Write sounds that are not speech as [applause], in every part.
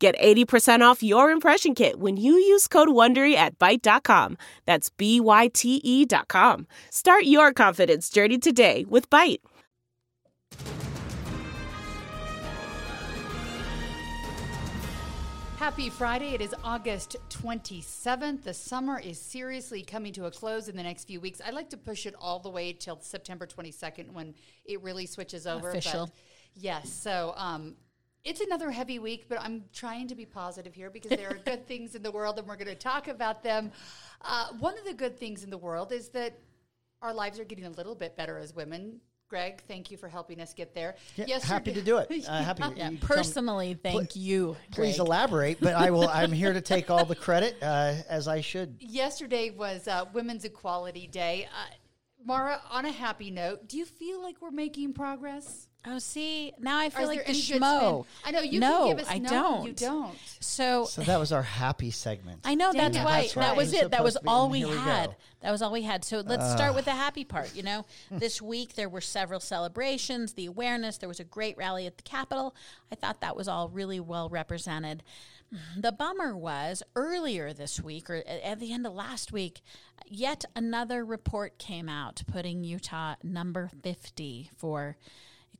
Get 80% off your impression kit when you use code WONDERY at Byte.com. That's B-Y-T-E dot com. Start your confidence journey today with Byte. Happy Friday. It is August 27th. The summer is seriously coming to a close in the next few weeks. I'd like to push it all the way till September 22nd when it really switches over. Official. But yes. So, um, it's another heavy week, but I'm trying to be positive here because there are [laughs] good things in the world and we're going to talk about them. Uh, one of the good things in the world is that our lives are getting a little bit better as women. Greg, thank you for helping us get there. Yeah, happy to do it. [laughs] Uh, happy. Yeah, you tell me- personally, thank you. Please Greg. elaborate, but I will. I'm here to take all the credit uh, as I should. Yesterday was uh, Women's Equality Day. Uh, Mara, on a happy note, do you feel like we're making progress? Oh, see, now I feel is like there the any schmo. I know you no, can give us I no, don't. you don't. So, So that was our happy segment. I know that's it. why That's that right. was It was it. That was supposed be, all we here we had. That was all we had. So let's start with the happy part. You know, [laughs] this week there were several celebrations, the awareness. There was a great rally at the Capitol. I thought that was all really well represented. The bummer was earlier this week, or at the end of last week, yet another report came out putting Utah number 50 for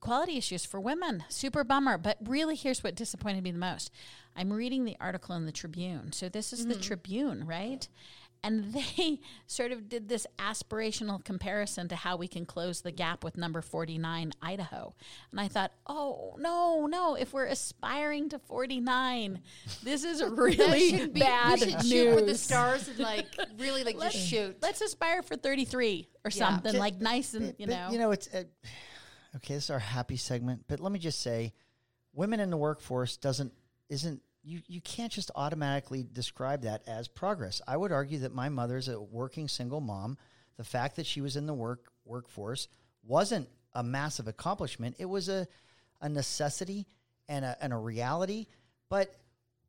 equality issues for women. Super bummer. But really, here's what disappointed me the most. I'm reading the article in the Tribune. So this is the Tribune, right? And [laughs] they sort of did this aspirational comparison to how we can close the gap with number 49, Idaho. And I thought, oh, no, no. If we're aspiring to 49, this is [laughs] really should be, bad we should news. shoot for the stars and like [laughs] really like just shoot. Let's aspire for 33 or Yeah. something, like nice and, But- you but, know. you know, it's uh, okay. This is our happy segment, but let me just say, women in the workforce doesn't isn't you. You can't just automatically describe that as progress. I would argue that my mother's a working single mom. The fact that she was in the work workforce wasn't a massive accomplishment. It was a a necessity and a and a reality, but.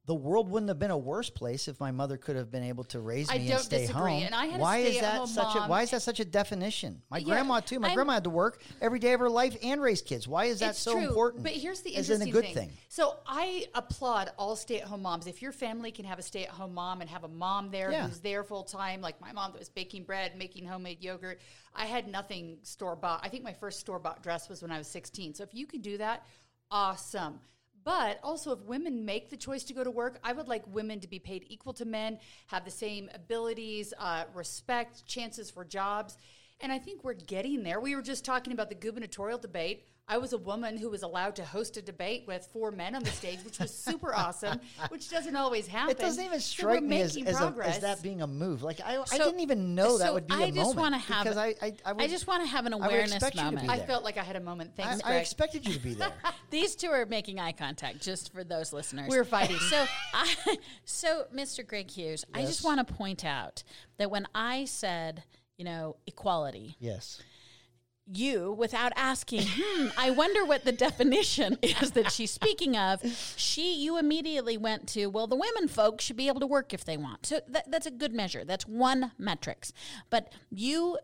The world wouldn't have been a worse place if my mother could have been able to raise I me don't and stay disagree, home. and I had a why is that such a why is that such a definition? My Yeah, grandma too. My I'm- grandma had to work every day of her life and raise kids. Why is that it's so true, important? But here's the interesting in a good thing. thing. So I applaud all stay-at-home moms. If your family can have a stay-at-home mom and have a mom there Yeah. who's there full time, like my mom that was baking bread, making homemade yogurt. I had nothing store bought. I think my first store bought dress was when I was 16. So if you can do that, awesome. But also, if women make the choice to go to work, I would like women to be paid equal to men, have the same abilities, uh, respect, chances for jobs. And I think we're getting there. We were just talking about the gubernatorial debate. I was a woman who was allowed to host a debate with four men on the stage, which was super [laughs] awesome, which doesn't always happen. it doesn't even So strike me as, making as, a, as that being a move. Like I, I didn't even know that would be a I just moment. have- because I, I, I, would, I just want to have an awareness expect you to be moment. I felt like I had a moment. I, Thanks, I Greg. expected you to be there. [laughs] These two are making eye contact, just for those listeners. We're fighting. So, I, so Mr. Greg Hughes, I just want to point out that when I said, you know, equality, yes. You, without asking, hmm, I wonder what the definition [laughs] is that she's speaking of. She, you immediately went to, well, the women folks should be able to work if they want. So that, that's a good measure. That's one metrics. But you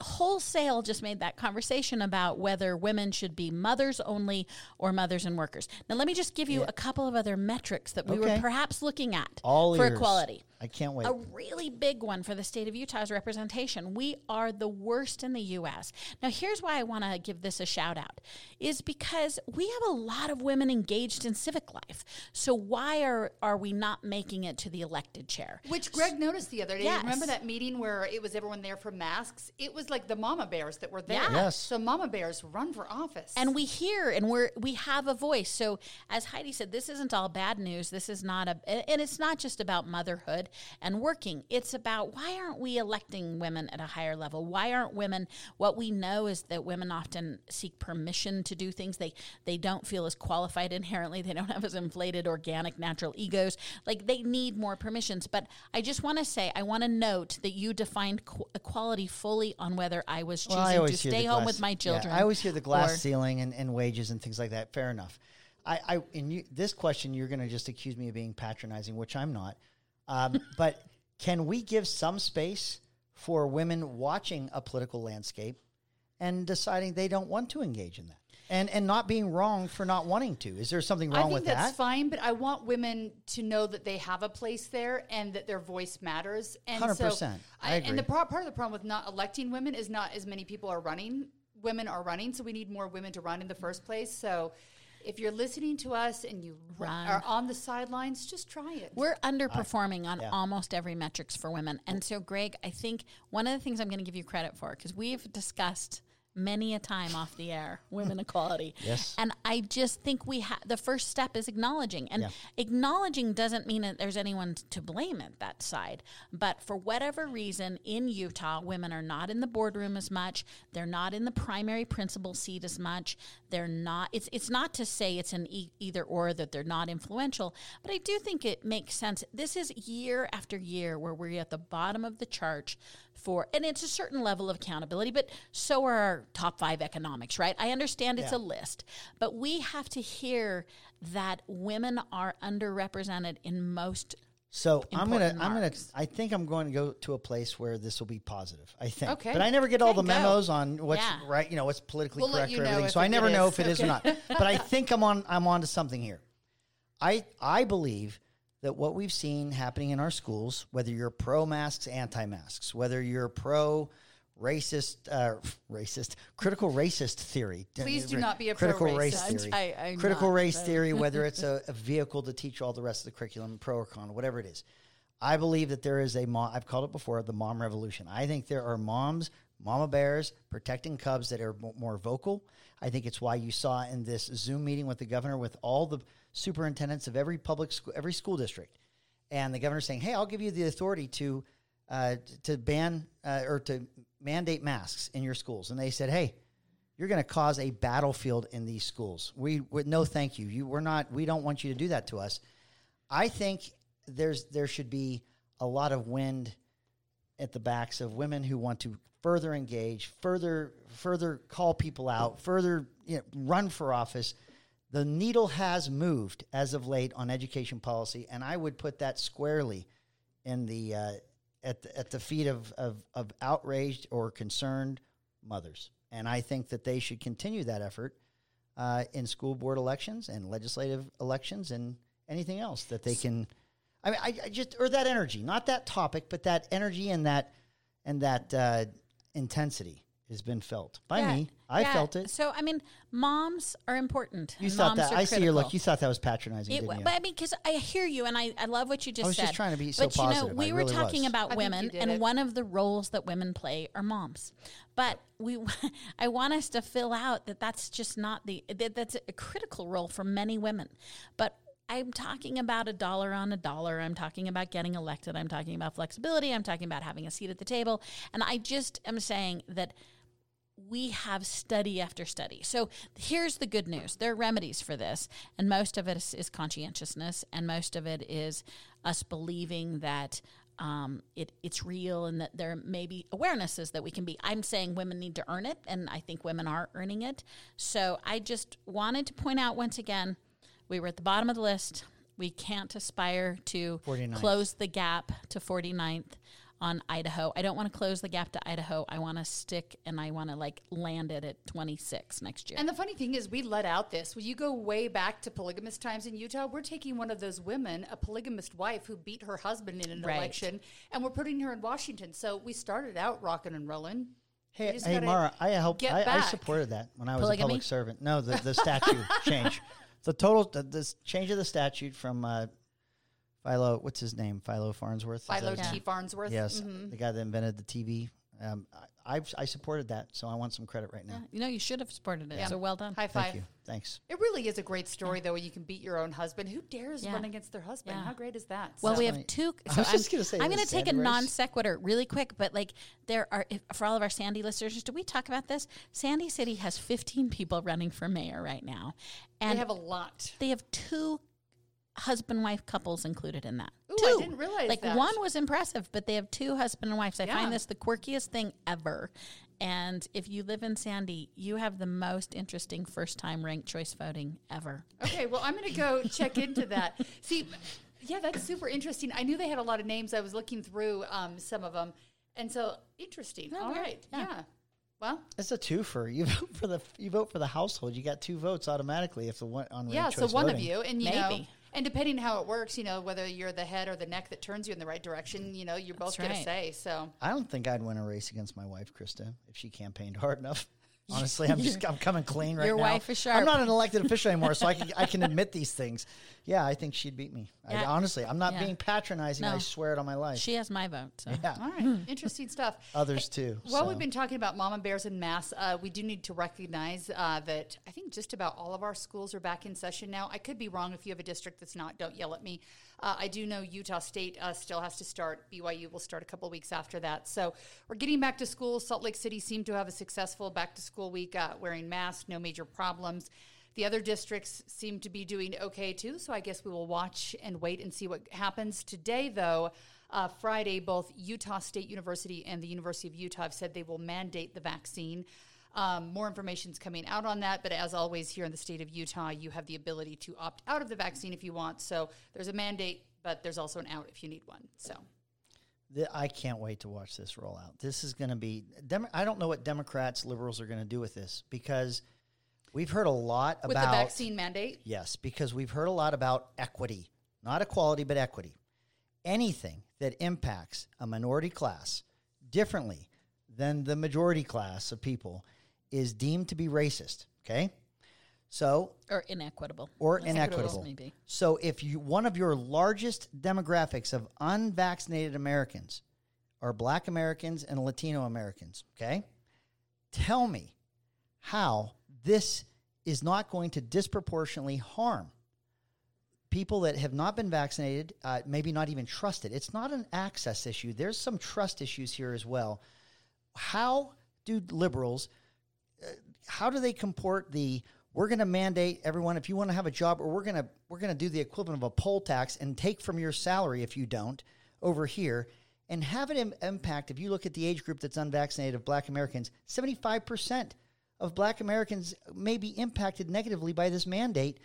wholesale just made that conversation about whether women should be mothers only or mothers and workers. Now, let me just give you a couple of other metrics that we were perhaps looking at All for ears. equality. I can't wait. A really big one for the state of Utah's representation. We are the worst in the U.S. Now, here's why I want to give this a shout out is because we have a lot of women engaged in civic life. So, why are, are we not making it to the elected chair? Which Greg noticed the other day. Yes. Remember that meeting where it was everyone there for masks? It was like the mama bears that were there. Yeah. Yes. So mama bears run for office. and we hear and we're we have a voice so as heidi said this isn't all bad news this is not a and it's not just about motherhood and working. It's about why aren't we electing women at a higher level? Why aren't women what we know is that women often seek permission to do things. They they don't feel as qualified inherently. They don't have as inflated organic natural egos. Like they need more permissions. But I just want to say I want to note that you defined qu- equality fully on whether I was choosing Well, I to stay home glass- with my yeah, children. I always hear the glass or- ceiling and, and wages and things like that. Fair enough. I, I in you, this question, you're going to just accuse me of being patronizing, which I'm not. Um, [laughs] but can we give some space for women watching a political landscape and deciding they don't want to engage in that, and and not being wrong for not wanting to? Is there something I wrong think with that's that? fine, but I want women to know that they have a place there and that their voice matters. And so 100%. I And the pro- part of the problem with not electing women is not as many people are running. Women are running, so we need more women to run in the first place. So if you're listening to us and you Run. are on the sidelines, just try it. We're underperforming on yeah. almost every metrics for women. And so, Greg, I think one of the things I'm going to give you credit for, because we've discussed many a time off the air women equality. [laughs] Yes. And I just think we have the first step is acknowledging. And Yeah. acknowledging doesn't mean that there's anyone to blame at that side. But for whatever reason, in Utah, women are not in the boardroom as much. They're not in the primary principal seat as much. They're not. It's it's not to say it's an e- either or that they're not influential, but I do think it makes sense. This is year after year where we're at the bottom of the chart for, and it's a certain level of accountability. But so are our top five economics, right? I understand it's Yeah. a list, but we have to hear that women are underrepresented in most. So I'm gonna, important I'm gonna. I think I'm going to go to a place where this will be positive. I think, Okay. but I never get all Okay, the go. memos on what's Yeah. right, you know, what's politically We'll correct or know everything. So I never know is. if it is or not. But I think I'm on, I'm on to something here. I, I believe that what we've seen happening in our schools, whether you're pro masks, anti masks, whether you're pro racist, uh, racist, critical racist theory. Please do not be a critical race theory. I- critical not, race but- theory, whether [laughs] it's a, a vehicle to teach all the rest of the curriculum, pro or con, whatever it is. I believe that there is a mom, I've called it before, the mom revolution. I think there are moms, mama bears protecting cubs that are mo- more vocal. I think it's why you saw in this Zoom meeting with the governor with all the superintendents of every public school, every school district, and the governor saying, "Hey, I'll give you the authority to uh, to ban uh, or to mandate masks in your schools." And they said, "Hey, you're going to cause a battlefield in these schools. We, we no, thank you. You, we're not. We don't want you to do that to us." I think there's there should be a lot of wind at the backs of women who want to further engage, further further call people out, further you know, run for office. The needle has moved as of late on education policy, and I would put that squarely in the uh, at the, at the feet of, of of outraged or concerned mothers. And I think that they should continue that effort uh, in school board elections and legislative elections and anything else that they can. I mean, I, I just or that energy, not that topic, but that energy and that and that uh, intensity has been felt by Yeah, me. I yeah. felt it. So, I mean, moms are important. You and thought that. are I see your look. You thought that was patronizing, It, didn't you? but I mean, because I hear you, and I, I love what you just I was said. just trying to be so but you positive. know, we I were really talking was. about I women, and it. one of the roles that women play are moms. But we, [laughs] I want us to fill out that that's just not the that, that's a critical role for many women. But I'm talking about a dollar on a dollar. I'm talking about getting elected. I'm talking about flexibility. I'm talking about having a seat at the table. And I just am saying that we have study after study. So here's the good news there are remedies for this, and most of it is, is conscientiousness, and most of it is us believing that. Um, it, it's real and that there may be awarenesses that we can be. I'm saying women need to earn it, and I think women are earning it. So I just wanted to point out once again we were at the bottom of the list. We can't aspire to 49th. close the gap to 49th on Idaho. I don't want to close the gap to Idaho. I want to stick and I want to like land it at 26 next year. And the funny thing is, we let out this. When you go way back to polygamous times in Utah, we're taking one of those women, a polygamist wife who beat her husband in an Right. election, and we're putting her in Washington. So we started out rocking and rolling. Hey, hey, Mara, I helped. get I, I supported that when I was Polygamy? a public servant. No, the the statute [laughs] change, the total the, this change of the statute from uh, Philo. What's his name? Philo Farnsworth. Philo T. name? Farnsworth. Yes, Mhm. the guy that invented the TV Um, I, I've, I supported that, so I want some credit right now. You know, you should have supported it. Yeah. So well done. High Thank five. you. Thanks. It really is a great story, though, when you can beat your own husband. Who dares Yeah. run against their husband? Yeah. How great is that? Well, So- we have Right. two. [laughs] I was I'm, just gonna say, I'm going to take a race. non sequitur really quick, but like there are if, for all of our Sandy listeners. Did we talk about this? Sandy City has 15 people running for mayor right now, and they have a lot. they have two husband wife couples included in that. Ooh, two. I didn't realize like that. one was impressive, but they have two husband and wives. I Yeah. find this the quirkiest thing ever. And if you live in Sandy, you have the most interesting first time ranked choice voting ever. Okay, well, I'm going to go check into that. [laughs] See, yeah, that's super interesting. I knew they had a lot of names. I was looking through um, some of them, and so interesting. Yeah, All weird. right, Yeah. yeah. Well, It's a twofer. You [laughs] vote for the you vote for the household. You got two votes automatically if the one on yeah. So choice one of you, and you know, Maybe. And depending how it works, you know, whether you're the head or the neck that turns you in the right direction, you know, you're both That's going to say. So I don't think I'd win a race against my wife, Krista, if she campaigned hard enough. [laughs] Honestly, I'm just I'm coming clean right Your now. wife is I'm not an elected official anymore, so I can I can admit these things. Yeah, I think she'd beat me. I, honestly, I'm not Yeah. being patronizing. I swear it on my life. She has my vote. So. yeah, all right, [laughs] interesting stuff. others too. While so. we've been talking about mama bears in mass, uh, we do need to recognize uh, that I think just about all of our schools are back in session now. I could be wrong. If you have a district that's not, don't yell at me. Uh, I do know Utah State uh, still has to start. BYU will start a couple weeks after that. So we're getting back to school. Salt Lake City seemed to have a successful back to school week, uh, wearing masks, no major problems. The other districts seem to be doing okay too, so I guess we will watch and wait and see what happens. Today, though, uh, Friday, both Utah State University and the University of Utah have said they will mandate the vaccine. Um, more information is coming out on that, but as always, here in the state of Utah, you have the ability to opt out of the vaccine if you want. So there's a mandate, but there's also an out if you need one. So The- I can't wait to watch this roll out. This is going to be. Dem- I don't know what Democrats, liberals are going to do with this because we've heard a lot with about the vaccine mandate, Yes, because we've heard a lot about equity, not equality, but equity. Anything that impacts a minority class differently than the majority class of people is deemed to be racist. Okay, so Or inequitable. or inequitable. may be. So if you one of your largest demographics of unvaccinated Americans are black Americans and Latino Americans, okay? Tell me how this is not going to disproportionately harm people that have not been vaccinated, uh, maybe not even trusted. It's not an access issue. There's some trust issues here as well. How do liberals how do they comport the we're going to mandate everyone if you want to have a job or we're going to we're going to do the equivalent of a poll tax and take from your salary if you don't over here and have an Im- impact if you look at the age group that's unvaccinated of black americans 75% of black americans may be impacted negatively by this mandate.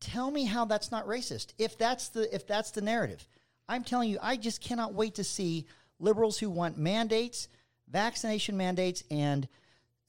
Tell me how that's not racist. If that's the if that's the narrative. I'm telling you i just cannot wait to see liberals who want mandates vaccination mandates and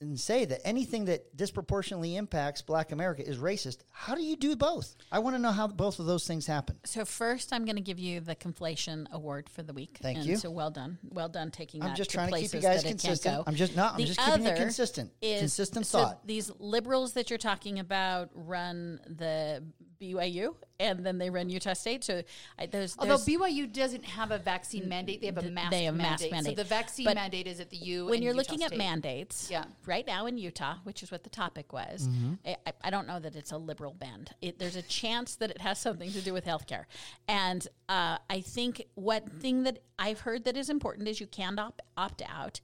and say that anything that disproportionately impacts black america is racist how do you do both i want to know how both of those things happen So first, I'm going to give you the conflation award for the week. Thank and you. So well done, well done taking i'm that. just to trying to keep you guys that it can't consistent i'm just not i'm The just keeping it consistent is- consistent so thought these liberals that you're talking about run the BYU and then they run Utah State. So I, there's, although there's BYU doesn't have a vaccine mandate, they have a Th- mask they have a mask mandate. mandate. So the vaccine But mandate is at the U. when and you're Utah looking at mandates, Yeah. right now in Utah, which is what the topic was, Mm-hmm. I, I- I don't know that it's a liberal bend. It, there's a chance that it has something to do with healthcare, and uh, I think what thing that I've heard that is important is you can opt opt out.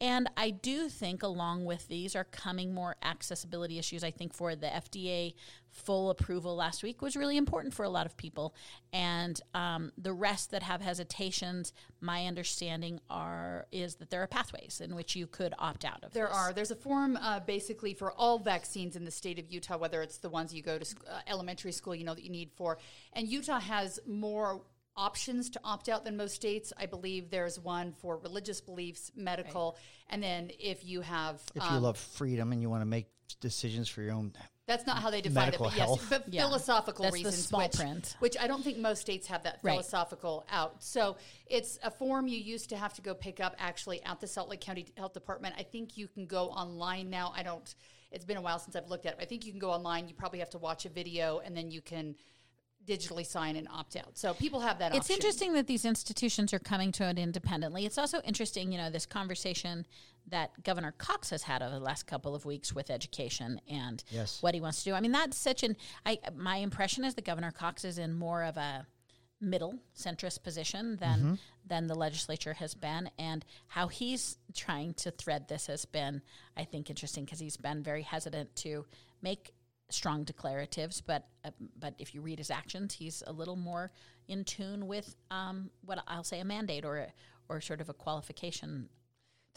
And I do think, along with these, are coming more accessibility issues. I think for the FDA full approval last week was really important for a lot of people. And um, the rest that have hesitations, my understanding are is that there are pathways in which you could opt out of. There this. are. There's a form uh, basically for all vaccines in the state of Utah, whether it's the ones you go to sc- uh, elementary school, you know, that you need for. And Utah has more options to opt out than most states. I believe there's one for religious beliefs, medical, and then if you have. if you um, love freedom and you want to make decisions for your own That's not how they define medical it, but yes, health. but Yeah. philosophical That's the reasons, small which, print. which I don't think most states have that Right. philosophical out. So it's a form you used to have to go pick up actually at the Salt Lake County Health Department. I think you can go online now. I don't. It's been a while since I've looked at it. I think you can go online. You probably have to watch a video, and then you can digitally sign and opt out. So people have that It's option. interesting that these institutions are coming to it independently. It's also interesting, you know, this conversation that Governor Cox has had over the last couple of weeks with education and Yes. what he wants to do. I mean, that's such an. I my impression is that Governor Cox is in more of a middle centrist position than Mm-hmm. than the legislature has been and how he's trying to thread this has been i think interesting because he's been very hesitant to make strong declaratives but uh, but if you read his actions he's a little more in tune with um, what i'll say a mandate or a, or sort of a qualification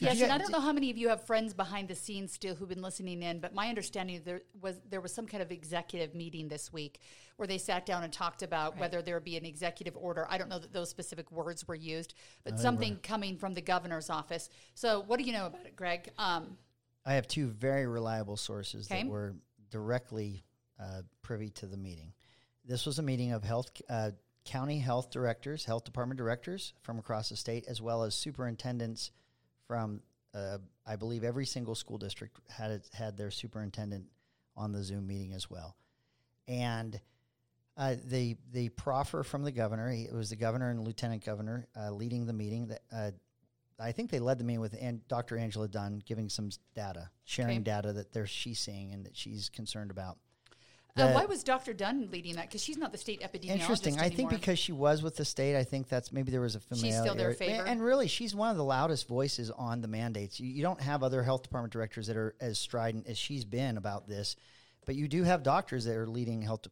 Yes, you and I don't know how many of you have friends behind the scenes still who've been listening in, but my understanding there was there was some kind of executive meeting this week where they sat down and talked about whether there would be an executive order. I don't know that those specific words were used, but something coming from the governor's office. So, what do you know about it, Greg? Um, I have two very reliable sources Okay. that were directly uh, privy to the meeting. This was a meeting of health uh, county health directors, health department directors from across the state, as well as superintendents from, uh, I believe, every single school district had had their superintendent on the Zoom meeting as well, and. Uh, the the proffer from the governor, he, it was the governor and lieutenant governor uh, leading the meeting. That uh, I think they led the meeting with An- Dr. Angela Dunn giving some data, sharing Okay. data that there she's seeing and that she's concerned about. uh, why was Dr. Dunn leading that? Because she's not the state epidemiologist Interesting. I think because she was with the state, I think that's maybe there was a She's familiarity. still their And- favor? And really, she's one of the loudest voices on the mandates. You, you don't have other health department directors that are as strident as she's been about this, but you do have doctors that are leading health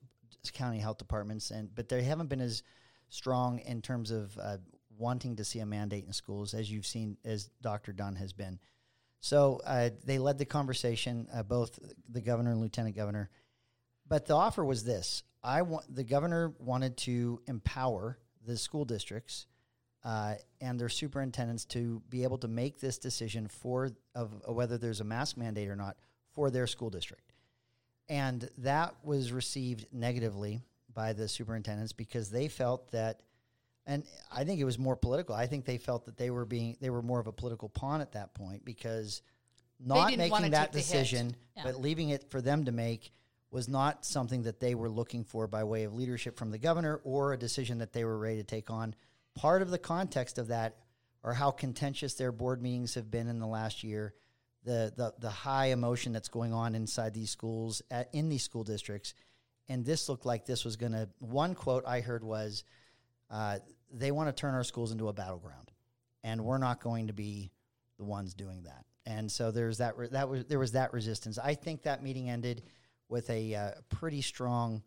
county health departments, and but they haven't been as strong in terms of uh, wanting to see a mandate in schools as you've seen as Dr. Dunn has been. So uh, they led the conversation, uh, both the governor and lieutenant governor. But the offer was this: I want the governor wanted to empower the school districts uh, and their superintendents to be able to make this decision for of whether there's a mask mandate or not for their school district. And that was received negatively by the superintendents because they felt that, and I think it was more political. I think they felt that they were being they were more of a political pawn at that point because not making that take the hit. decision, Yeah. but leaving it for them to make was not something that they were looking for by way of leadership from the governor or a decision that they were ready to take on. Part of the context of that are how contentious their board meetings have been in the last year, the the, the high emotion that's going on inside these schools at, in these school districts, and this looked like this was going to. One quote I heard was, uh, "They want to turn our schools into a battleground, and we're not going to be the ones doing that." And so there's that. Re- that was there was that resistance. I think that meeting ended with a uh, pretty strong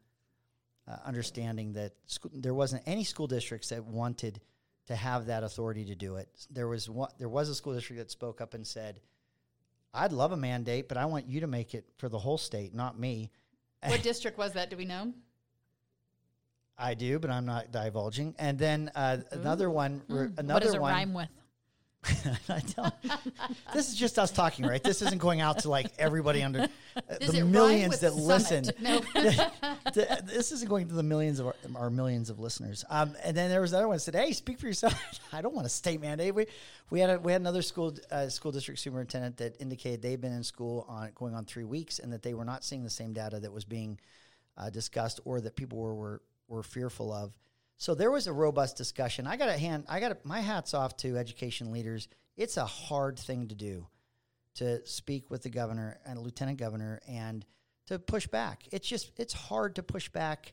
uh, understanding that scho- there wasn't any school districts that wanted to have that authority to do it. There was one, there was a school district that spoke up and said, "I'd love a mandate, but I want you to make it for the whole state, not me." what district was that? Do we know? I do, but I'm not divulging. And then uh, another one, re- what does it one. rhyme with [laughs] I don't. [laughs] this is just us talking, right? This isn't going out to like everybody under uh, [laughs] the millions that listen. No. This isn't going to the millions of our, our millions of listeners. Um, and then there was another one that said, "Hey, speak for yourself." I don't want a state mandate. We we had a, we had another school uh, school district superintendent that indicated they've been in school on going on three weeks and that they were not seeing the same data that was being uh, discussed or that people were, were were fearful of. So there was a robust discussion. I got a hand. I got my hats off to education leaders. It's a hard thing to do to speak with the governor and lieutenant governor and to push back. It's just it's hard to push back,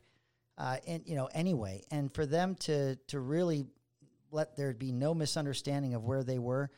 uh, and you know anyway. And for them to to really let there be no misunderstanding of where they were,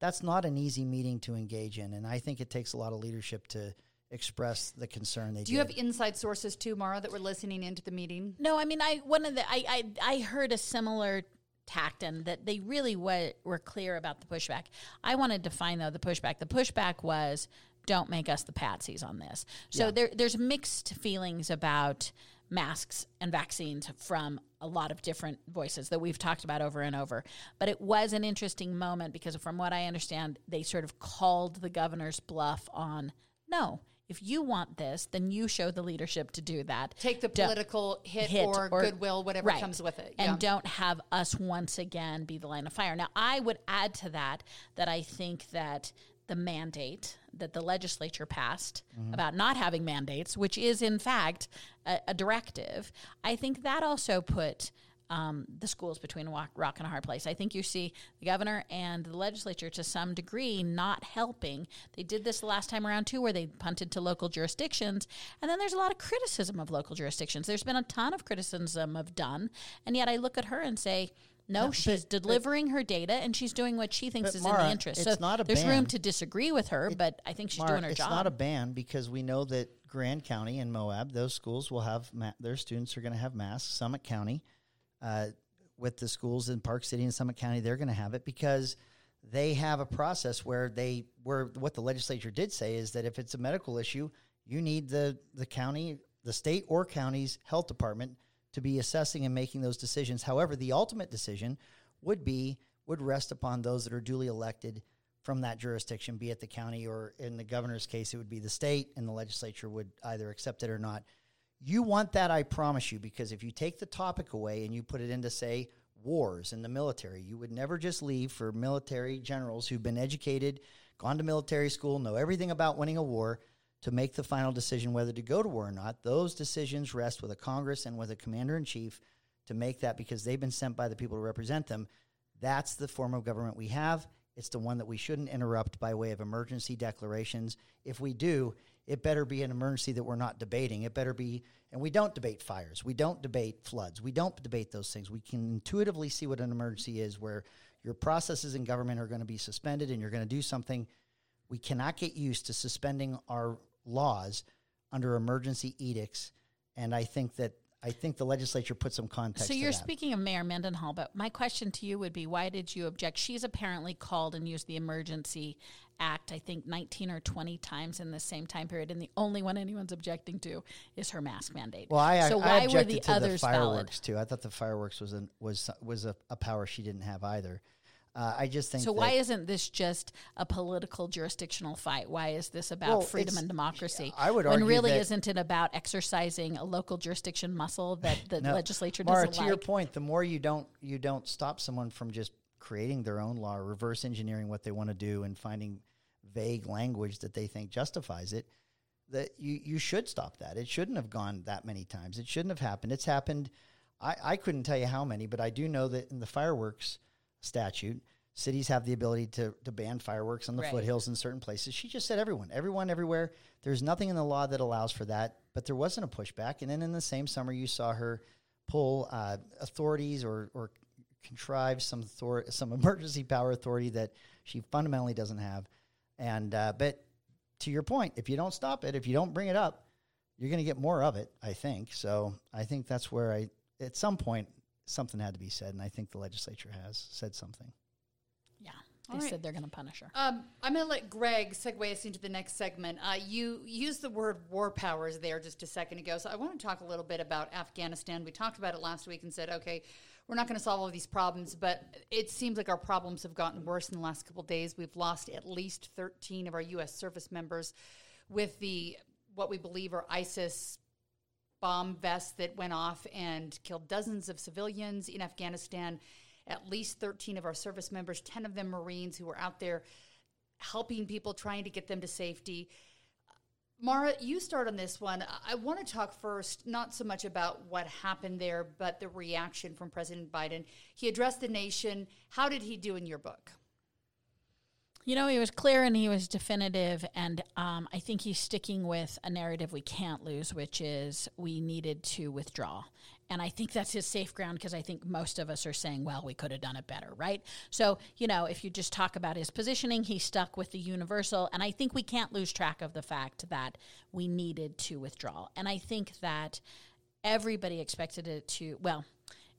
that's not an easy meeting to engage in. And I think it takes a lot of leadership to express the concern they Do you have inside sources too, Mara, that were listening into the meeting? No, I mean, I one of the I I, I heard a similar tact and that they really were, were clear about the pushback. I wanted to find though the pushback. The pushback was don't make us the patsies on this. So there there's mixed feelings about masks and vaccines from a lot of different voices that we've talked about over and over. But it was an interesting moment because from what I understand, they sort of called the governor's bluff on no. If you want this, then you show the leadership to do that. Take the political hit, hit or, goodwill, whatever right. comes with it. And don't have us once again be the line of fire. Now, I would add to that that I think that the mandate that the legislature passed mm-hmm. about not having mandates, which is in fact a, a directive, I think that also put um, the schools between a rock, rock and a hard place. I think you see the governor and the legislature to some degree not helping. They did this the last time around too, where they punted to local jurisdictions, and then there's a lot of criticism of local jurisdictions. There's been a ton of criticism of Dunn, and yet I look at her and say. No, No, she's but- delivering her data and she's doing what she thinks But is in the interest. it's so there's ban. room to disagree with her, but I think she's Mark, doing her it's job. not a ban because we know that Grand County and Moab, those schools will have ma- their students are going to have masks. Summit County, uh, with the schools in Park City and Summit County, they're going to have it because they have a process where they where what the legislature did say is that if it's a medical issue, you need the the county, the state or county's health department to be assessing and making those decisions. However, the ultimate decision would be would rest upon those that are duly elected from that jurisdiction, be it the county or in the governor's case, it would be the state, and the legislature would either accept it or not. You want that, I promise you, because if you take the topic away and you put it into, say, wars in the military, you would never just leave for military generals who've been educated, gone to military school, know everything about winning a war to make the final decision whether to go to war or not. Those decisions rest with a Congress and with a commander in chief to make that because they've been sent by the people to represent them. That's the form of government we have. It's the one that we shouldn't interrupt by way of emergency declarations. If we do, it better be an emergency that we're not debating. It better be, and we don't debate fires. We don't debate floods. We don't debate those things. We can intuitively see what an emergency is where your processes in government are going to be suspended and you're going to do something. We cannot get used to suspending our laws under emergency edicts. And I think that I think the legislature put some context. So you're speaking of Mayor Mendenhall, but my question to you would be why did you object? She's apparently called and used the emergency act, I think 19 or 20 times in the same time period, and the only one anyone's objecting to is her mask mandate. Well, I, so I why were objected the to others the valid? too. I thought the fireworks was an, was was a, a power she didn't have either. Uh, I just think So why isn't this just a political jurisdictional fight? Why is this about Well, freedom and democracy? I would argue when really isn't it about exercising a local jurisdiction muscle that the No. legislature doesn't to like? your point, the more you don't you don't stop someone from just creating their own law, reverse engineering what they want to do, and finding vague language that they think justifies it, that you you should stop that. It shouldn't have gone that many times. It shouldn't have happened. It's happened. I, I couldn't tell you how many, but I do know that in the fireworks statute, cities have the ability to, to ban fireworks on the Right. foothills in certain places. She just said everyone, everyone, everywhere. There's nothing in the law that allows for that, but there wasn't a pushback. And then in the same summer, you saw her pull uh, authorities or, or contrive some author- some [laughs] emergency power authority that she fundamentally doesn't have. And uh, but to your point, if you don't stop it, if you don't bring it up, you're going to get more of it. I think so. I think that's where I at some point something had to be said, and I think the legislature has said something. yeah, All they right. said they're going to punish her. Um, I'm going to let Greg segue us into the next segment. Uh, you used the word war powers there just a second ago, so I want to talk a little bit about Afghanistan. We talked about it last week and said, okay, we're not going to solve all these problems, but it seems like our problems have gotten worse in the last couple of days. We've lost at least 13 of our U.S. service members with the what we believe are ISIS bomb vests that went off and killed dozens of civilians in Afghanistan. At least 13 of our service members, 10 of them Marines who were out there helping people, trying to get them to safety. Mara, you start on this one. I want to talk first, not so much about what happened there, but the reaction from President Biden. He addressed the nation. How did he do in your book? You know, he was clear and he was definitive, and um, I think he's sticking with a narrative we can't lose, which is we needed to withdraw. And I think that's his safe ground because I think most of us are saying, well, we could have done it better, right? So, you know, if you just talk about his positioning, he stuck with the universal. And I think we can't lose track of the fact that we needed to withdraw. And I think that everybody expected it to, well,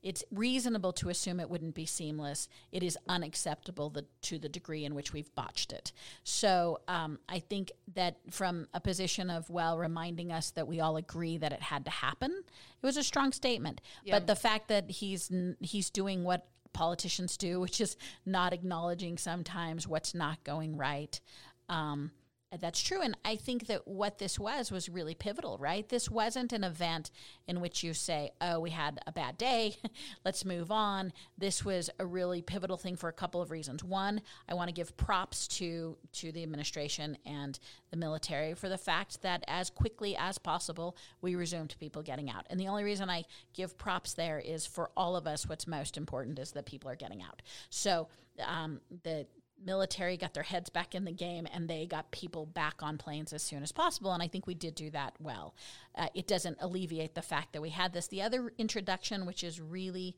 it's reasonable to assume it wouldn't be seamless. It is unacceptable the, to the degree in which we've botched it. So um, I think that from a position of, well, reminding us that we all agree that it had to happen, it was a strong statement. But the fact that he's he's doing what politicians do, which is not acknowledging sometimes what's not going right. Um, that's true. And I think that what this was was really pivotal, right? This wasn't an event in which you say, oh, we had a bad day, [laughs] let's move on. This was a really pivotal thing for a couple of reasons. One, I want to give props to, to the administration and the military for the fact that as quickly as possible, we resumed people getting out. And the only reason I give props there is for all of us, what's most important is that people are getting out. So um, the military got their heads back in the game and they got people back on planes as soon as possible. And I think we did do that well. Uh, it doesn't alleviate the fact that we had this. The other introduction, which is really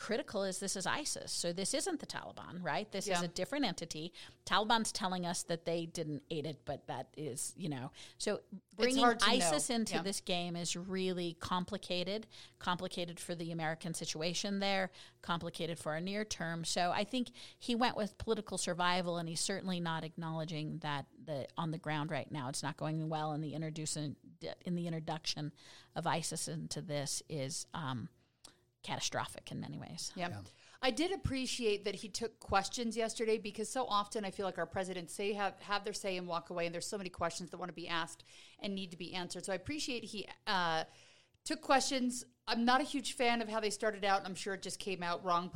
critical is this is ISIS. So this isn't the Taliban, right? This yeah. is a different entity. Taliban's telling us that they didn't aid it, but that is, you know. So bringing ISIS know. into yeah. this game is really complicated, complicated for the American situation there, complicated for our near term. So I think he went with political survival and he's certainly not acknowledging that the on the ground right now it's not going well and the introducing in the introduction of ISIS into this is um, catastrophic in many ways. Yep. Yeah. I did appreciate that he took questions yesterday because so often I feel like our presidents say have, have their say and walk away, and there's so many questions that want to be asked and need to be answered. So I appreciate he uh, took questions. I'm not a huge fan of how they started out. I'm sure it just came out wrong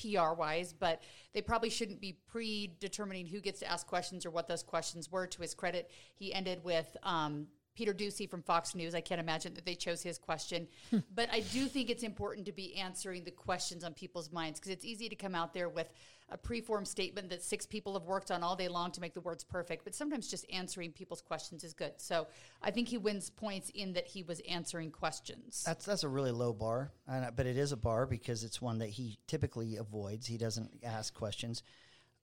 PR wise, but they probably shouldn't be predetermining who gets to ask questions or what those questions were. To his credit, he ended with um, Peter Doocy from Fox News. I can't imagine that they chose his question. Hmm. but I do think it's important to be answering the questions on people's minds because it's easy to come out there with a preformed statement that six people have worked on all day long to make the words perfect. But sometimes just answering people's questions is good. So I think he wins points in that he was answering questions. That's that's a really low bar, but it is a bar because it's one that he typically avoids. He doesn't ask questions.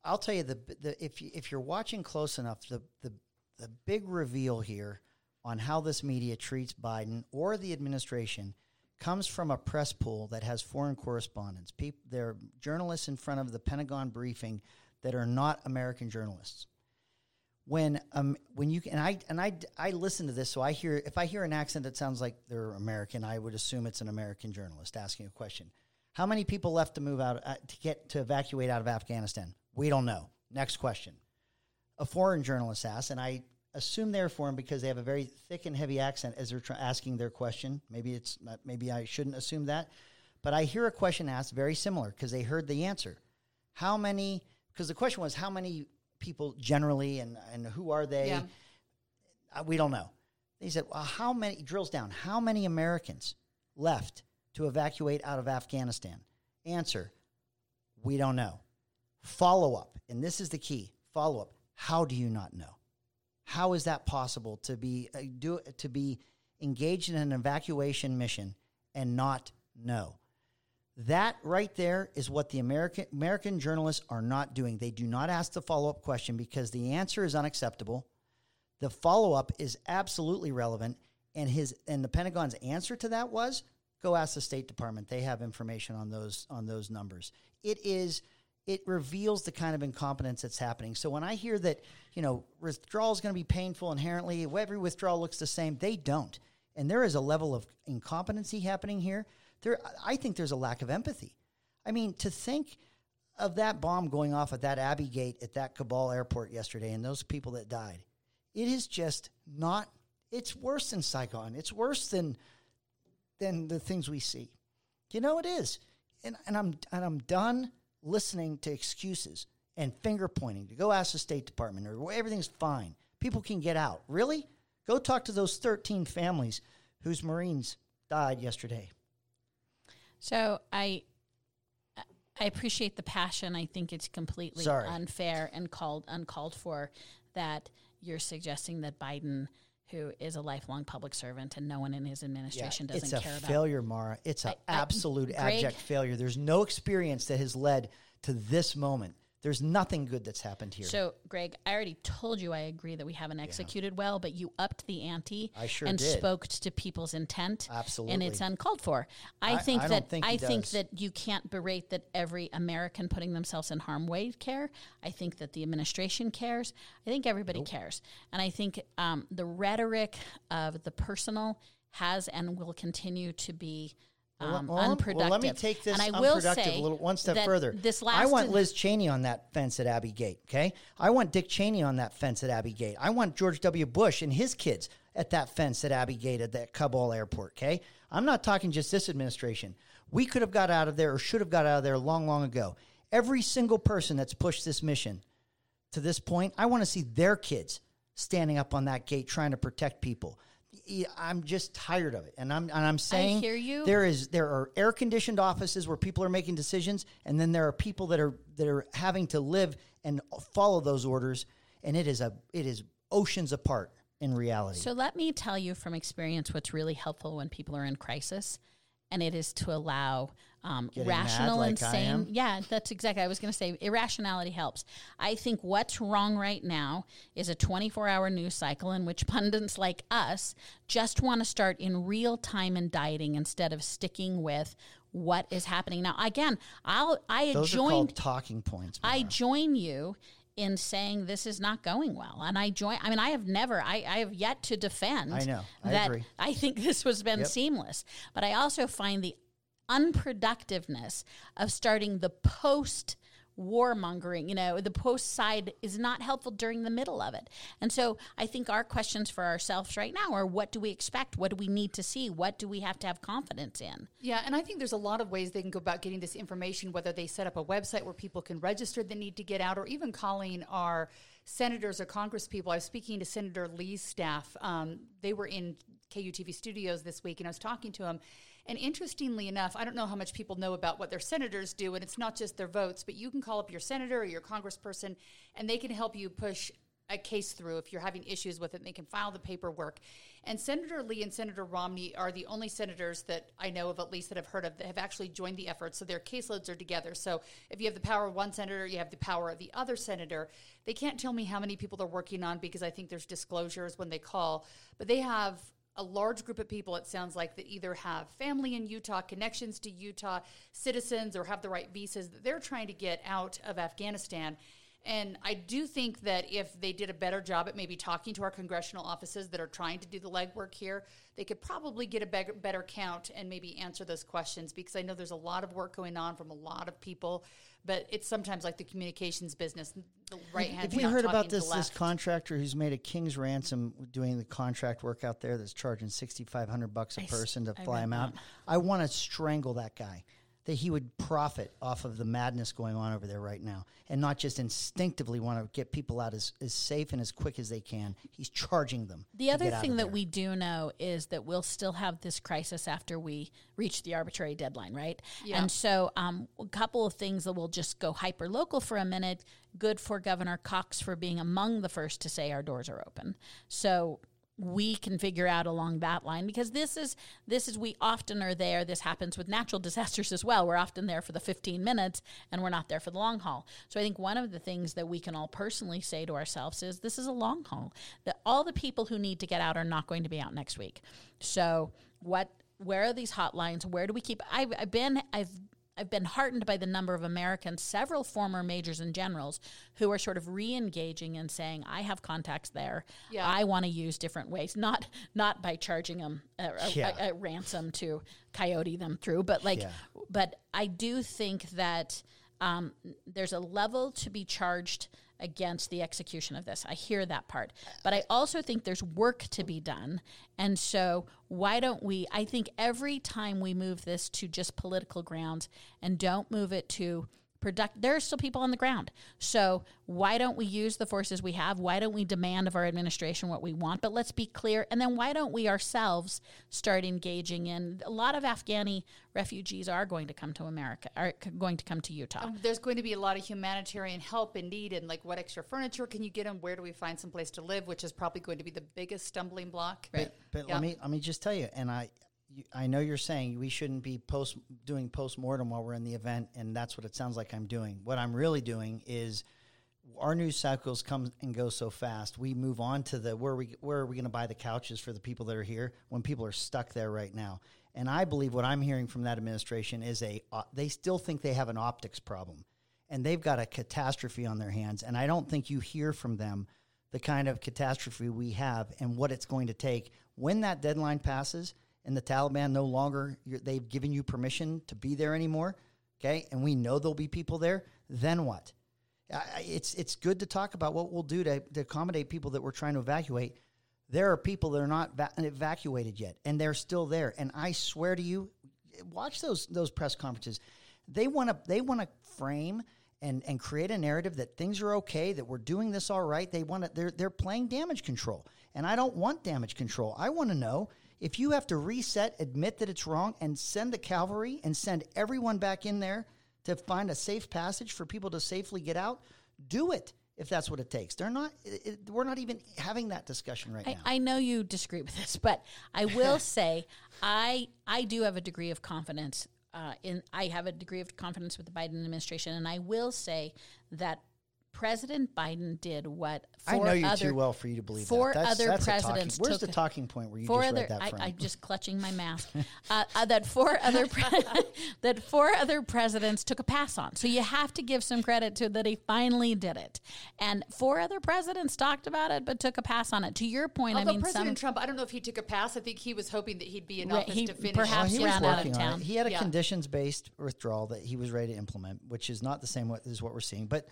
I'll tell you the, the if you, if you're watching close enough, the the the big reveal here on how this media treats Biden or the administration comes from a press pool that has foreign correspondents. People, there are journalists in front of the Pentagon briefing that are not American journalists. When um, when you and I and I I listen to this, so I hear if I hear an accent that sounds like they're American, I would assume it's an American journalist asking a question. How many people left to move out uh, to get to evacuate out of Afghanistan? We don't know. Next question. A foreign journalist asks, and I assume they're foreign because they have a very thick and heavy accent as they're tra- asking their question. Maybe it's maybe I shouldn't assume that, but I hear a question asked very similar because they heard the answer. How many? Because the question was how many people generally and and who are they? Yeah. Uh, we don't know. They said, well, how many? Drills down. How many Americans left to evacuate out of Afghanistan? Answer: We don't know. Follow up, and this is the key. Follow up. How do you not know? How is that possible to be uh, do to be engaged in an evacuation mission and not know? That right there is what the American American journalists are not doing. They do not ask the follow-up question because the answer is unacceptable. The follow-up is absolutely relevant and his and the Pentagon's answer to that was go ask the State Department. They have information on those on those numbers. It is it reveals the kind of incompetence that's happening. So when I hear that, you know, withdrawal is going to be painful inherently, every withdrawal looks the same, they don't. And there is a level of incompetency happening here. There, I think there's a lack of empathy. I mean, to think of that bomb going off at that Abbey Gate at that Kabul airport yesterday and those people that died, it is just not. It's worse than Saigon. It's worse than than the things we see. You know, it is. And, and I'm and I'm done listening to excuses and finger pointing to go ask the State Department or everything's fine. People can get out. Really? Go talk to those 13 families whose Marines died yesterday. So I I appreciate the passion. I think it's completely Sorry. unfair and called uncalled for that you're suggesting that Biden who is a lifelong public servant and no one in his administration yeah, doesn't care about. It's a failure, Mara. It's an absolute I, abject failure. There's no experience that has led to this moment. There's nothing good that's happened here. So, Greg, I already told you I agree that we haven't executed yeah. well, but you upped the ante I sure and did. spoke to people's intent. Absolutely. And it's uncalled for. I, I think I that think I think that you can't berate that every American putting themselves in harm way care. I think that the administration cares. I think everybody nope. cares. And I think um, the rhetoric of the personal has and will continue to be um, well, well, unproductive. let me take this and I will say a little one step further. This last I want Liz Cheney on that fence at Abbey Gate. Okay, I want Dick Cheney on that fence at Abbey Gate. I want George W. Bush and his kids at that fence at Abbey Gate at that Kabul airport. Okay, I'm not talking just this administration. We could have got out of there or should have got out of there long, long ago. Every single person that's pushed this mission to this point, I want to see their kids standing up on that gate trying to protect people. I'm just tired of it, and I'm and I'm saying hear you. there is there are air conditioned offices where people are making decisions, and then there are people that are that are having to live and follow those orders, and it is a it is oceans apart in reality. So let me tell you from experience what's really helpful when people are in crisis, and it is to allow um, rational like and sane. Yeah, that's exactly. I was going to say irrationality helps. I think what's wrong right now is a 24-hour news cycle in which pundits like us just want to start in real time and dieting instead of sticking with what is happening now. Again, I'll I those joined talking points. I join you in saying this is not going well. And I join I mean I have never I, I have yet to defend I know. I that agree. I think this was been Yep. seamless. But I also find the unproductiveness of starting the post warmongering, you know, the post side is not helpful during the middle of it. And so I think our questions for ourselves right now are what do we expect? What do we need to see? What do we have to have confidence in? Yeah, and I think there's a lot of ways they can go about getting this information, whether they set up a website where people can register the need to get out, or even calling our senators or congresspeople. I was speaking to Senator Lee's staff. Um, they were in KUTV studios this week, and I was talking to them. And interestingly enough, I don't know how much people know about what their senators do, and it's not just their votes, but you can call up your senator or your congressperson, and they can help you push a case through if you're having issues with it. They can file the paperwork. And Senator Lee and Senator Romney are the only senators that I know of, at least that I've heard of, that have actually joined the effort. So their caseloads are together. So if you have the power of one senator, you have the power of the other senator. They can't tell me how many people they're working on because I think there's disclosures when they call, but they have a large group of people, it sounds like, that either have family in Utah, connections to Utah, citizens, or have the right visas that they're trying to get out of Afghanistan. And I do think that if they did a better job at maybe talking to our congressional offices that are trying to do the legwork here, they could probably get a better, count and maybe answer those questions because I know there's a lot of work going on from a lot of people, but it's sometimes like the communications business. The right hand. Have you heard about this this contractor who's made a king's ransom doing the contract work out there that's charging sixty five hundred bucks a I s- person to I fly him out? that. I want to strangle that guy. That he would profit off of the madness going on over there right now, and not just instinctively want to get people out as, as safe and as quick as they can. He's charging them. The other thing that there. we do know is that we'll still have this crisis after we reach the arbitrary deadline, right? Yeah. And so, um, a couple of things that will just go hyper local for a minute. Good for Governor Cox for being among the first to say our doors are open. So we can figure out along that line because this is this is we often are there. This happens with natural [laughs] disasters as well. We're often there for the 15 minutes and we're not there for the long haul. So i think one of the things that we can all personally say to ourselves is this is a long haul. That all the people who need to get out are not going to be out next week. So what where are these hotlines? Where do we keep i've, I've been i've I've been heartened by the number of Americans, several former majors and generals, who are sort of re-engaging and saying, "I have contacts there. Yeah. I want to use different ways, not not by charging them a, a, Yeah. a, a ransom to coyote them through, but like, Yeah. but I do think that um, there's a level to be charged against the execution of this. I hear that part, but I also think there's work to be done, and so why don't we? I think every time we move this to just political grounds and don't move it to product there are still people on the ground so why don't we use the forces we have why don't we demand of our administration what we want but let's be clear and then why don't we ourselves start engaging in a lot of afghani refugees are going to come to america are going to come to utah Um, there's going to be a lot of humanitarian help and need, and like what extra furniture can you get them? Where do we find some place to live? Which is probably going to be the biggest stumbling block. But, but Yeah. let me let me just tell you, and I you, I know you're saying we shouldn't be post doing post mortem while we're in the event, and that's what it sounds like I'm doing. What I'm really doing is our news cycles come and go so fast. We move on to the where we where are we going to buy the couches for the people that are here when people are stuck there right now. And I believe what I'm hearing from that administration is a uh, they still think they have an optics problem, and they've got a catastrophe on their hands. And I don't think you hear from them the kind of catastrophe we have and what it's going to take when that deadline passes. And the Taliban no longer they've given you permission to be there anymore, okay, and we know there'll be people there, then what? I- It's it's good to talk about what we'll do to, to accommodate people that we're trying to evacuate. There are people that are not va- evacuated yet, and they're still there. And I swear to you, watch those those press conferences. They want to they want to frame and and create a narrative that things are okay, that we're doing this all right. They want to they're they're playing damage control, and I don't want damage control. I want to know if you have to reset, admit that it's wrong, and send the cavalry and send everyone back in there to find a safe passage for people to safely get out. Do it if that's what it takes. They're not. It, we're not even having that discussion right I, now. I know you disagree with this, but I will [laughs] say I I do have a degree of confidence uh, in I have a degree of confidence with the Biden administration, and I will say that President Biden did what I know you other, too well for you to believe four that. That's, other that's a talking- presidents where's took the talking point where you four just other read that I, from? I'm just clutching my mask. [laughs] uh, uh, that four other pre- [laughs] that four other presidents took a pass on. So you have to give some credit to that he finally did it. And four other presidents talked about it, but took a pass on it. To your point, Although I mean, President some Trump, I don't know if he took a pass. I think he was hoping that he'd be in office he to finish. perhaps he ran out of town. He had a Yeah. conditions based withdrawal that he was ready to implement, which is not the same what, as what we're seeing. But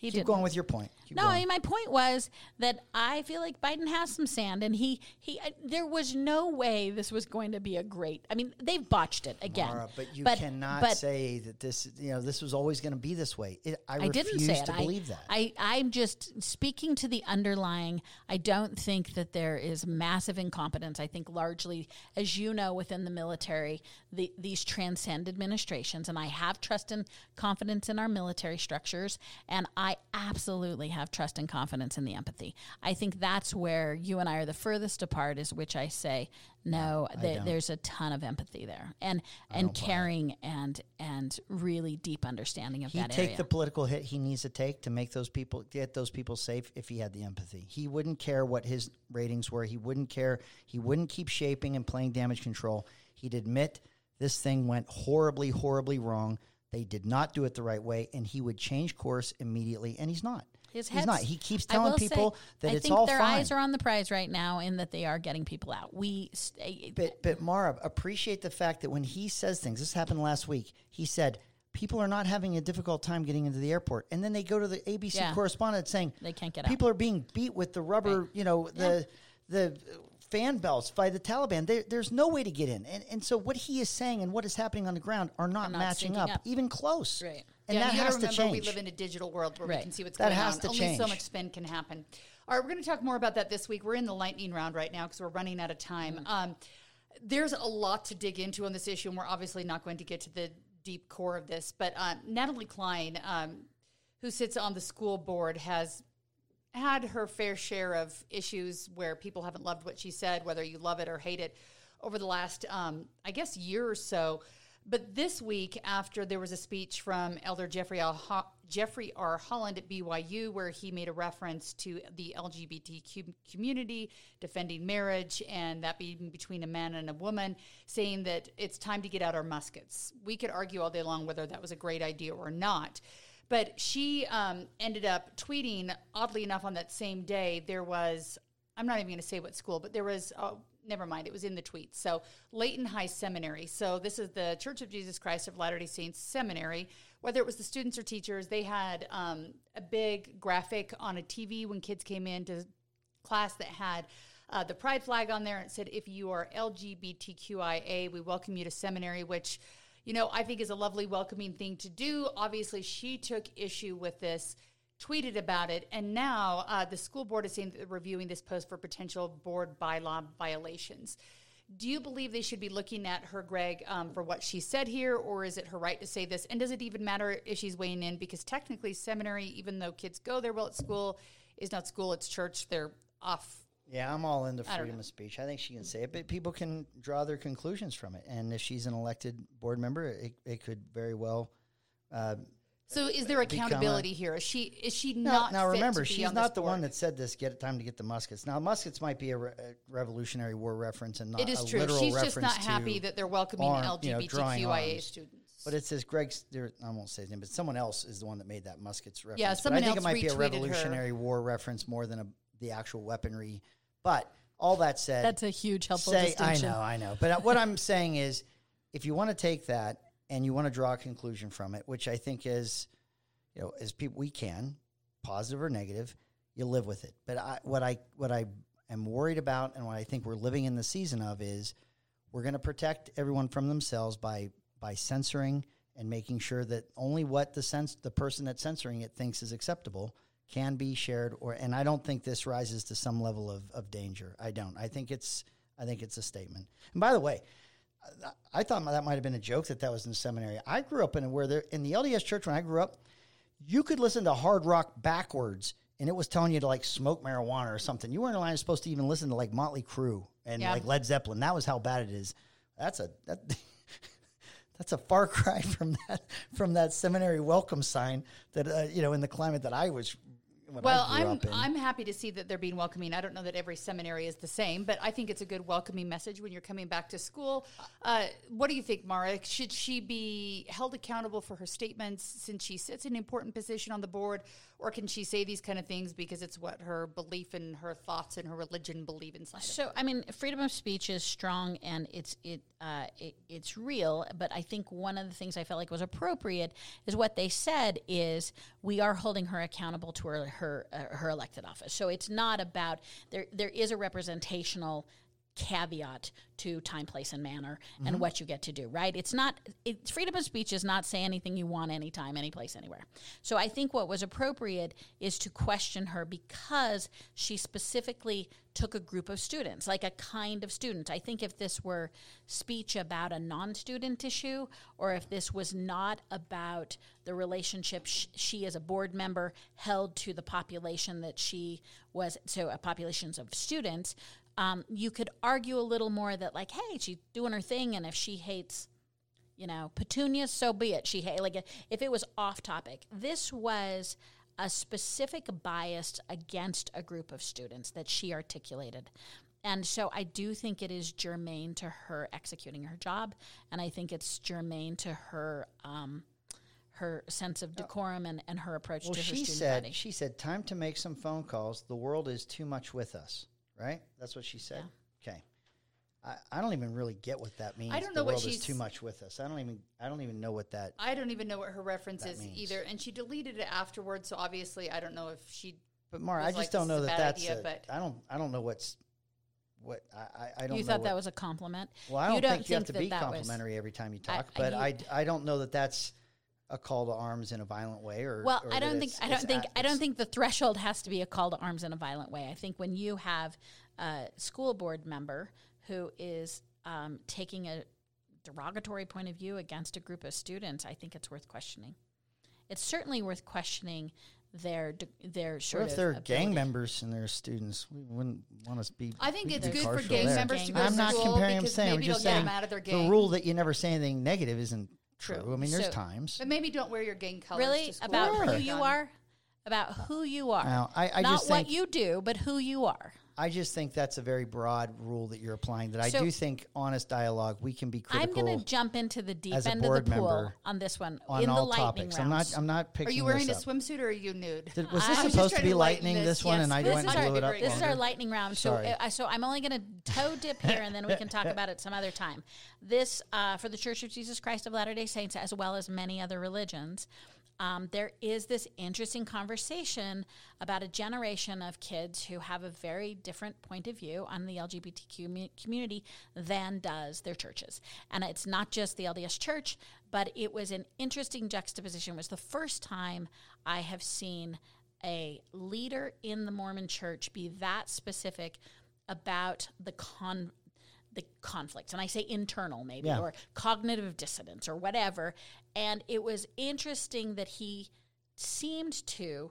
He keep didn't. going with your point. Keep No, going. I mean, my point was that I feel like Biden has some sand, and he he. Uh, there was no way this was going to be a great. I mean, they've botched it again. Mara, but you But- cannot but say that this, you know, this was always going to be this way. It, I, I didn't say it. to I, believe that. I, I'm just speaking to the underlying. I don't think that there is massive incompetence. I think largely, as you know, within the military, the, these transcend administrations, and I have trust and confidence in our military structures, and I absolutely have trust and confidence in the empathy. I think that's where you and I are the furthest apart. Is which I say no. th- don't. there's a ton of empathy there, and and caring and and really deep understanding of He'd that take area. the political hit he needs to take to make those people get those people safe if he had the empathy. He wouldn't care what his ratings were. He wouldn't care. He wouldn't keep shaping and playing damage control. He'd admit this thing went horribly, horribly wrong. They did not do it the right way, and he would change course immediately. And he's not. His he's not. He keeps telling will say, people that I it's think all their fine. eyes are on the prize right now in that they are getting people out. We, st- But but Mara, appreciate the fact that when he says things, this happened last week. He said people are not having a difficult time getting into the airport, and then they go to the ABC Yeah. correspondent saying They can't get out. People are being beat with the rubber, you know, the the fan belts by the Taliban. There, there's no way to get in, and and so what he is saying and what is happening on the ground are not, not matching up, up. even close. Right. And yeah, that has gotta to remember change. we live in a digital world where we can see what's That going has on. to Only change. so much spin can happen. All right, we're going to talk more about that this week. We're in the lightning round right now because we're running out of time. Mm-hmm. Um, there's a lot to dig into on this issue, and we're obviously not going to get to the deep core of this. But uh, Natalie Cline, um, who sits on the school board, has had her fair share of issues where people haven't loved what she said, whether you love it or hate it, over the last, um, I guess, year or so. But this week, after there was a speech from Elder Jeffrey. Ho- Jeffrey R. Holland at BYU, where he made a reference to the LGBTQ community defending marriage and that being between a man and a woman, saying that it's time to get out our muskets. We could argue all day long whether that was a great idea or not. But she um, ended up tweeting, oddly enough, on that same day, there was, I'm not even going to say what school, but there was, oh, never mind, it was in the tweet. So, Layton High Seminary. So, this is the Church of Jesus Christ of Latter day Saints Seminary. Whether it was the students or teachers, they had um, a big graphic on a TV when kids came in to class that had uh, the pride flag on there and said, if you are LGBTQIA, we welcome you to seminary, which, you know, I think is a lovely, welcoming thing to do. Obviously, she took issue with this, tweeted about it, and now uh, the school board is saying that they're reviewing this post for potential board bylaw violations. Do you believe they should be looking at her, Greg, um, for what she said here, or is it her right to say this? And does it even matter if she's weighing in? Because technically, seminary, even though kids go there well at school, is not school, it's church. They're off. Yeah, I'm all into freedom of speech. I think she can say it, but people can draw their conclusions from it. And if she's an elected board member, it, it could very well. Uh, So, is there Become a- accountability here? Is she is she now, not? now fit remember, to be she's not the one that said this. Get it time to get the muskets. Now, muskets might be a, re- a Revolutionary War reference and not It is a true. literal She's reference just not happy that they're welcoming arm- you know, LGBTQIA students. But it says Greg's. There, I won't say his name, but someone else is the one that made that muskets reference. Yeah, But someone I think else it might be a retweeted her. Revolutionary War reference more than a, the actual weaponry. But all that said, That's a huge helpful say, distinction. I know, I know. But uh, what I'm [laughs] saying is, if you want to take that and you want to draw a conclusion from it, which I think is, you know, as people we can, positive or negative, you live with it. But I, what I what I am worried about, and what I think we're living in the season of, is we're going to protect everyone from themselves by by censoring and making sure that only what the sense the person that's censoring it thinks is acceptable can be shared or and I don't think this rises to some level of, of danger. I don't. I think it's I think it's a statement. And by the way, I- I thought that might have been a joke that that was in the seminary. I grew up in where there in the LDS church when I grew up, you could listen to hard rock backwards and it was telling you to like smoke marijuana or something. You weren't allowed supposed to even listen to like Motley Crue and Yeah. like Led Zeppelin. That was how bad it is. That's a that [laughs] that's a far [laughs] cry from that from that seminary welcome sign that uh, you know in the climate that I was Well, I'm. I'm happy to see that they're being welcoming. I don't know that every seminary is the same, but I think it's a good welcoming message when you're coming back to school. Uh, what do you think, Mara? Should she be held accountable for her statements since she sits in an important position on the board, or can she say these kind of things because it's what her belief and her thoughts and her religion believe inside? of So, I mean, freedom of speech is strong and it's it, uh, it it's real. But I think one of the things I felt like was appropriate is what they said is we are holding her accountable to her her uh, her elected office. So it's not about there. There is a representational caveat to time, place, and manner and mm-hmm. what you get to do, right? It's not, it, freedom of speech is not say anything you want anytime, any place, anywhere. So I think what was appropriate is to question her because she specifically took a group of students, like a kind of student. I think if this were speech about a non student issue, or if this was not about the relationship sh- she as a board member held to the population that she was, so a populations of students, um, you could argue a little more that like, hey, she's doing her thing, and if she hates, you know, petunias, so be it. She hate like if it was off topic. This was a specific bias against a group of students that she articulated. And so I do think it is germane to her executing her job, and I think it's germane to her um, her sense of decorum and, and her approach well, to her she student said body. she said time to make some phone calls. The world is too much with us. Right? That's what she said. Okay. I, I don't even really get what that means. I don't the know what world is she's- too much with us. I don't even I don't even know what that I don't even know what her reference That is means. either, and she deleted it afterwards. So obviously, I don't know if she. But Mara, I just like, don't know is a that that's. idea, a- but- I don't. I don't know what's. What I I, I don't. You know thought what, that was a compliment. Well, I don't, you don't think you have to that be that was- complimentary every time you talk, I- but you- I, I don't know that that's a call to arms in a violent way or. Well, or I don't think I don't think i don't think the threshold has to be a call to arms in a violent way. I think when you have a school board member who is um, taking a derogatory point of view against a group of students, I think it's worth questioning. It's certainly worth questioning their their sort What if they're gang members and they're students? We wouldn't want us to be. I think it's good for gang there. members to go I'm not school comparing. I'm saying. I'm just saying. out of their The rule that you never say anything negative isn't true. True. I mean, there's So- times. But maybe don't wear your gang colors. really to about Sure. who you are, about who you are. Now, I, I Not just what you do, but who you are. I just think that's a very broad rule that you're applying. That I do think honest dialogue. We can be critical. I'm going to jump into the deep end of the pool on this one on in the all lightning topics. rounds. I'm not. I'm not picking. Are you wearing a this up. swimsuit or are you nude? Did- was I this was supposed to be to lightning? this. This one, Yes, and I this went is and our- blew it up. this This is our lightning round. So, Sorry. uh, so I'm only going to toe dip here, and then we can talk [laughs] about it some other time. This uh, for the Church of Jesus Christ of Latter Day Saints, as well as many other religions. Um, there is this interesting conversation about a generation of kids who have a very different point of view on the LGBTQ community than does their churches. And it's not just the LDS Church, but it was an interesting juxtaposition. It was the first time I have seen a leader in the Mormon church be that specific about the con the conflicts and i say internal maybe Yeah. or cognitive dissonance or whatever and it was interesting that he seemed to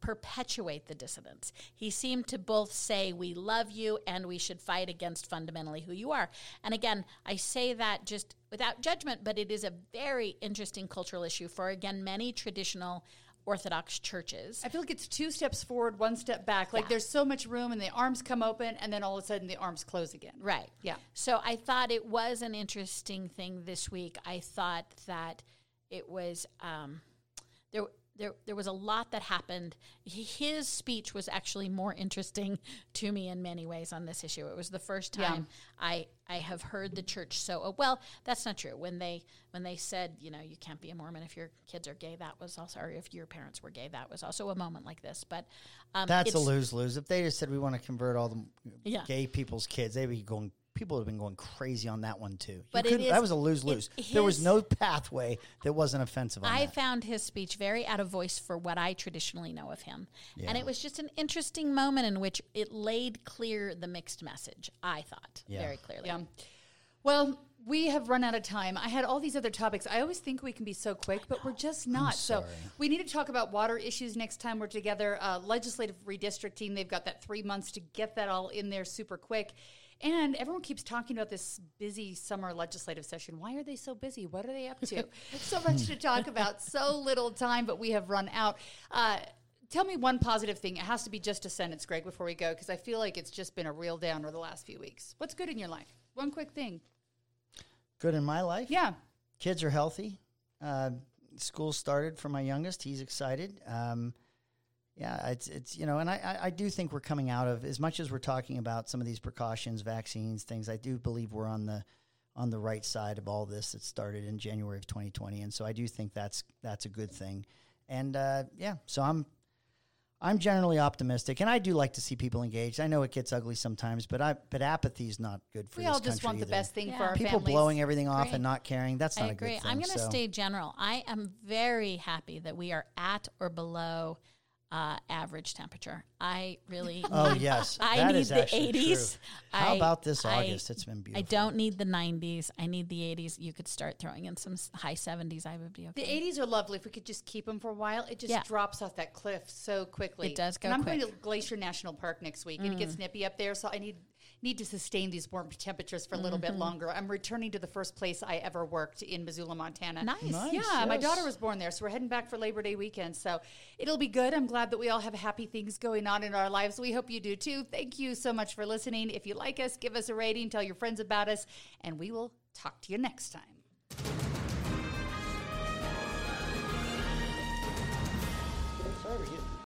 perpetuate the dissonance he seemed to both say we love you and we should fight against fundamentally who you are and again i say that just without judgment but it is a very interesting cultural issue for again many traditional orthodox churches I feel like it's two steps forward, one step back. Like Yeah. there's so much room, and the arms come open, and then all of a sudden the arms close again. Right. Yeah. So I thought it was an interesting thing this week. I thought that it was um, there. there there was a lot that happened. His speech was actually more interesting [laughs] to me in many ways on this issue. It was the first Yeah. time I I have heard the church so oh, well. That's not true. When they when they said you know you can't be a Mormon if your kids are gay, that was also or if your parents were gay, that was also a moment like this. But um, That's a lose lose. If they just said we want to convert all the Yeah. gay people's kids, they'd be going. People have been going crazy on that one too. You But it couldn't- that was a lose lose. There was no pathway that wasn't offensive. On I that. found his speech very out of voice for what I traditionally know of him. And it was just an interesting moment in which it laid clear the mixed message, I thought, Yeah. very clearly. Yeah. Well, we have run out of time. I had all these other topics. I always think we can be so quick, but we're just not. So sorry. we need to talk about water issues next time we're together. Uh, legislative redistricting, they've got that three months to get that all in there super quick. And everyone keeps talking about this busy summer legislative session. Why are they so busy? What are they up to? [laughs] so much to talk about, so little time, but we have run out. Uh, tell me one positive thing. It has to be just a sentence, Greg, before we go, because I feel like it's just been a real downer the last few weeks. What's good in your life? One quick thing. Good in my life. Yeah. kids are healthy. Uh, school started for my youngest. He's excited. Um, yeah, it's it's you know, and I, I I do think we're coming out of as much as we're talking about some of these precautions, vaccines, things. I do believe we're on the on the right side of all this. that started in January of 2020, and so I do think that's that's a good thing. And uh, yeah, so I'm I'm generally optimistic, and I do like to see people engaged. I know it gets ugly sometimes, but I but apathy is not good for We this all just country want the either. best thing for our People families. blowing everything off Great. and not caring. That's not I a good agree. thing. I'm going to so. stay general. I am very happy that we are at or below uh, average temperature. I really. [laughs] Oh need- yes, I that need is the 80s. How I- about this I- August? it's been beautiful. I don't need the 90s. I need the 80s. You could start throwing in some high 70s. I would be okay. The 80s are lovely. If we could just keep them for a while, it just Yeah. drops off that cliff so quickly. It does go And I'm quick. Mm. going to Glacier National Park next week, and it gets nippy up there, so I need need to sustain these warm temperatures for a little mm-hmm. bit longer. I'm returning to the first place I ever worked in Missoula, Montana. Nice. nice yeah, yes. my daughter was born there, so we're heading back for Labor Day weekend. So it'll be good. I'm glad that we all have happy things going on in our lives. We hope you do too. Thank you so much for listening. If you like us, give us a rating, tell your friends about us, and we will talk to you next time. Sorry,